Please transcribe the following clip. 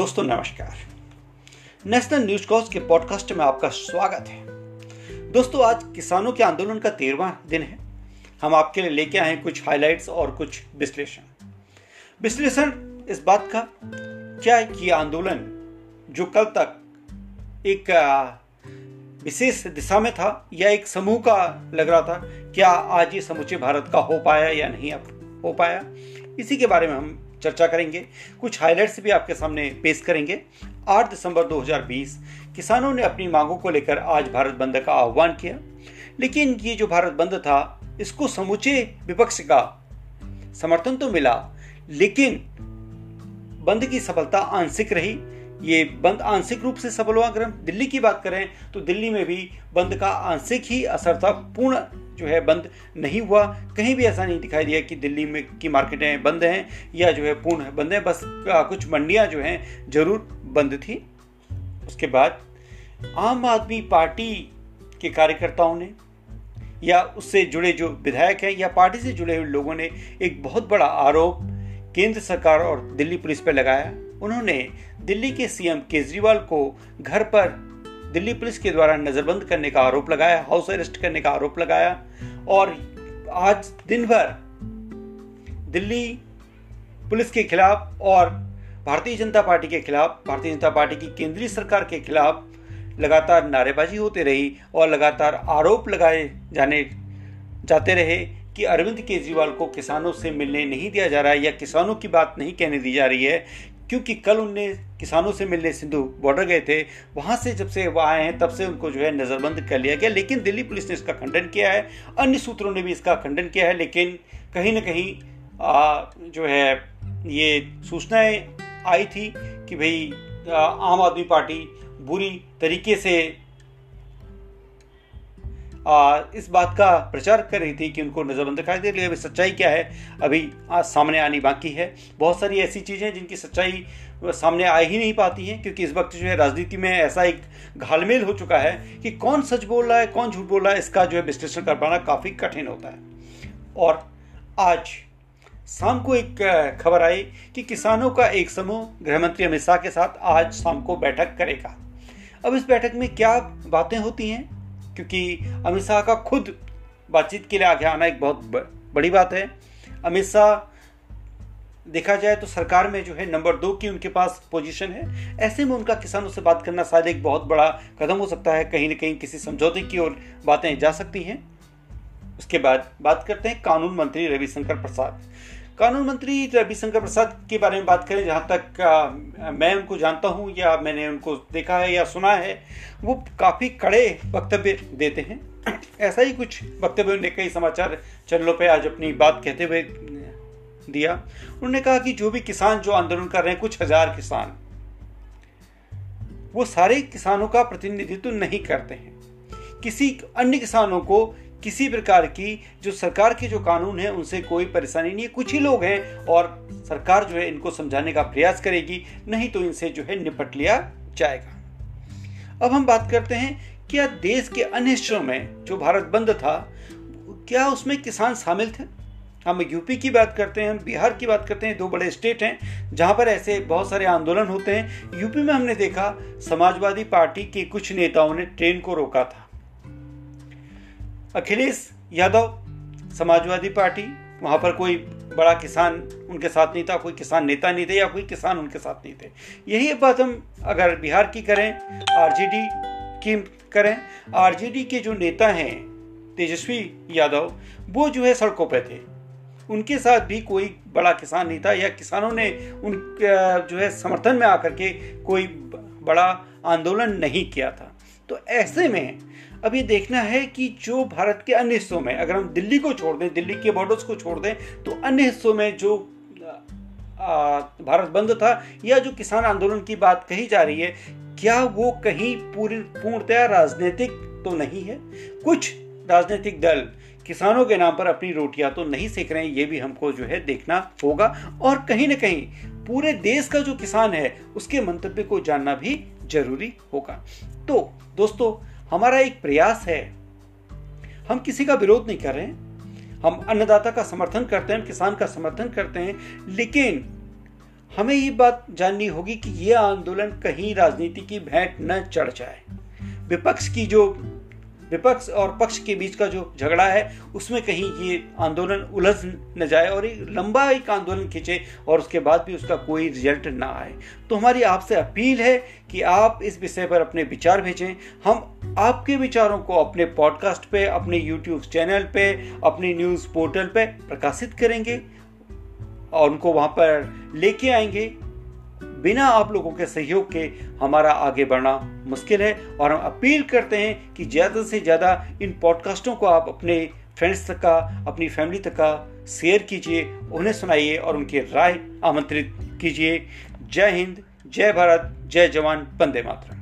दोस्तों, नमस्कार। National news cause के पॉडकास्ट में आपका स्वागत है। दोस्तों, आज किसानों के आंदोलन का तेरहवा दिन है। हम आपके लिए लेके आए हैं कुछ हाइलाइट्स और कुछ विश्लेषण। विश्लेषण इस बात का क्या कि आंदोलन जो कल तक एक विशेष दिशा में था, या एक समूह का लग रहा था, क्या आज ये समूचे भारत का हो पाया या नहीं हो पाया, इसी के बारे में हम चर्चा करेंगे। कुछ हाइलाइट्स भी आपके सामने पेश करेंगे। 8 दिसंबर 2020 किसानों ने अपनी मांगों को लेकर आज भारत बंद का आह्वान किया। लेकिन ये जो भारत बंद था, इसको समूचे विपक्ष का समर्थन तो मिला, लेकिन बंद की सफलता आंशिक रही। ये बंद आंशिक रूप से सफल हुआ। अगर हम दिल्ली की बात करें तो दिल्ली में भी बंद का आंशिक ही असर था, पूर्ण जो है बंद नहीं हुआ। कहीं भी ऐसा नहीं दिखाई दिया कि दिल्ली में की मार्केटें बंद हैं या जो है पूर्ण बंद हैं। बस कुछ मंडियाँ जो हैं ज़रूर बंद थी। उसके बाद आम आदमी पार्टी के कार्यकर्ताओं ने या उससे जुड़े जो विधायक हैं या पार्टी से जुड़े हुए लोगों ने एक बहुत बड़ा आरोप केंद्र सरकार और दिल्ली पुलिस पर लगाया। उन्होंने दिल्ली के सीएम केजरीवाल को घर पर दिल्ली पुलिस के द्वारा नजरबंद करने का आरोप लगाया, हाउस अरेस्ट करने का आरोप लगाया, और आज दिन भर दिल्ली पुलिस के खिलाफ और भारतीय जनता पार्टी के खिलाफ, भारतीय जनता पार्टी की केंद्रीय सरकार के खिलाफ लगातार नारेबाजी होते रही और लगातार आरोप लगाए जाने, जाते रहे कि अरविंद केजरीवाल को किसानों से मिलने नहीं दिया जा रहा है या किसानों की बात नहीं कहने दी जा रही है क्योंकि कल उनने किसानों से मिलने सिंधु बॉर्डर गए थे, वहाँ से जब से वह आए हैं, तब से उनको जो है नज़रबंद कर लिया गया। लेकिन दिल्ली पुलिस ने इसका खंडन किया है, अन्य सूत्रों ने भी इसका खंडन किया है, लेकिन कहीं ना कहीं जो है, ये सूचनाएँ आई थी कि भाई आम आदमी पार्टी बुरी तरीके से इस बात का प्रचार कर रही थी कि उनको नजरबंद दिखाई दे अभी सच्चाई क्या है? अभी सामने आनी बाकी है। बहुत सारी ऐसी चीज़ें जिनकी सच्चाई सामने आ ही नहीं पाती हैं, क्योंकि इस वक्त जो है राजनीति में ऐसा एक घालमेल हो चुका है कि कौन सच बोल रहा है, कौन झूठ बोल रहा है, इसका जो है विश्लेषण कर पाना काफ़ी कठिन होता है। और आज शाम को एक खबर आई कि किसानों का एक समूह गृहमंत्री अमित शाह के साथ आज शाम को बैठक करेगा। अब इस बैठक में क्या बातें होती हैं? क्योंकि अमित शाह का खुद बातचीत के लिए आगे आना एक बहुत बड़ी बात है। अमित शाह, देखा जाए तो सरकार में जो है नंबर दो की उनके पास पोजीशन है। ऐसे में उनका किसानों से बात करना शायद एक बहुत बड़ा कदम हो सकता है। कहीं ना कहीं किसी समझौते की ओर बातें जा सकती हैं। उसके बाद बात करते हैं कानून मंत्री रविशंकर प्रसाद। कानून मंत्री रविशंकर प्रसाद के बारे में बात करें जहाँ तक आ, मैं उनको जानता हूँ या मैंने उनको देखा है या सुना है वो काफ़ी कड़े वक्तव्य देते हैं। ऐसा ही कुछ वक्तव्य उन्होंने कई समाचार चैनलों पे आज अपनी बात कहते हुए दिया। उन्होंने कहा कि जो भी किसान जो आंदोलन कर रहे हैं कुछ हज़ार किसान वो सारे किसानों का प्रतिनिधित्व नहीं करते हैं। किसी अन्य किसानों को किसी प्रकार की जो सरकार के जो कानून है, उनसे कोई परेशानी नहीं है। कुछ ही लोग हैं और सरकार जो है, इनको समझाने का प्रयास करेगी, नहीं तो इनसे जो है, निपट लिया जाएगा। अब हम बात करते हैं, क्या देश के अन्य हिस्सों में जो भारत बंद था, क्या उसमें किसान शामिल थे? हम यूपी की बात करते हैं हम बिहार की बात करते हैं, दो बड़े स्टेट हैं, जहाँ पर ऐसे बहुत सारे आंदोलन होते हैं। यूपी में हमने देखा, समाजवादी पार्टी के कुछ नेताओं ने ट्रेन को रोका था। अखिलेश यादव समाजवादी पार्टी, वहाँ पर कोई बड़ा किसान उनके साथ नहीं था, कोई किसान नेता नहीं थे या कोई किसान उनके साथ नहीं थे। यही बात हम अगर बिहार की करें, आरजेडी की करें, आरजेडी के जो नेता हैं, तेजस्वी यादव, वो जो है सड़कों पर थे। उनके साथ भी कोई बड़ा किसान नहीं था या किसानों ने उन जो है समर्थन में आकर के कोई बड़ा आंदोलन नहीं किया था। तो ऐसे में अब ये देखना है कि जो भारत के अन्य हिस्सों में, अगर हम दिल्ली को छोड़ दें, दिल्ली के बॉर्डर्स को छोड़ दें तो अन्य हिस्सों में जो भारत बंद था, या जो किसान आंदोलन की बात कही जा रही है, क्या वो कहीं पूरी, पूर्णतया राजनीतिक तो नहीं है? कुछ राजनीतिक दल किसानों के नाम पर अपनी रोटियाँ तो नहीं सेक रहे हैं, ये भी हमको जो है देखना होगा। और कहीं ना कहीं पूरे देश का जो किसान है, उसके मंतव्य को जानना भी ज़रूरी होगा। तो दोस्तों हमारा एक प्रयास है। हम किसी का विरोध नहीं कर रहे हैं। हम अन्नदाता का समर्थन करते हैं किसान का समर्थन करते हैं, लेकिन हमें ये बात जाननी होगी कि यह आंदोलन कहीं राजनीति की भेंट न चढ़ जाए। विपक्ष की जो विपक्ष और पक्ष के बीच का जो झगड़ा है, उसमें कहीं ये आंदोलन उलझ न जाए और एक लंबा एक आंदोलन खींचे और उसके बाद भी उसका कोई रिज़ल्ट ना आए। तो हमारी आपसे अपील है कि आप इस विषय पर अपने विचार भेजें। हम आपके विचारों को अपने पॉडकास्ट पे, अपने यूट्यूब चैनल पे, अपने न्यूज़ पोर्टल पे प्रकाशित करेंगे और उनको वहाँ पर लेके आएँगे। बिना आप लोगों के सहयोग के हमारा आगे बढ़ना मुश्किल है और हम अपील करते हैं कि ज़्यादा से ज़्यादा इन पॉडकास्टों को आप अपने फ्रेंड्स तक का, अपनी फैमिली तक का शेयर कीजिए, उन्हें सुनाइए और उनकी राय आमंत्रित कीजिए। जय हिंद, जय भारत, जय जवान, वंदे मातरम।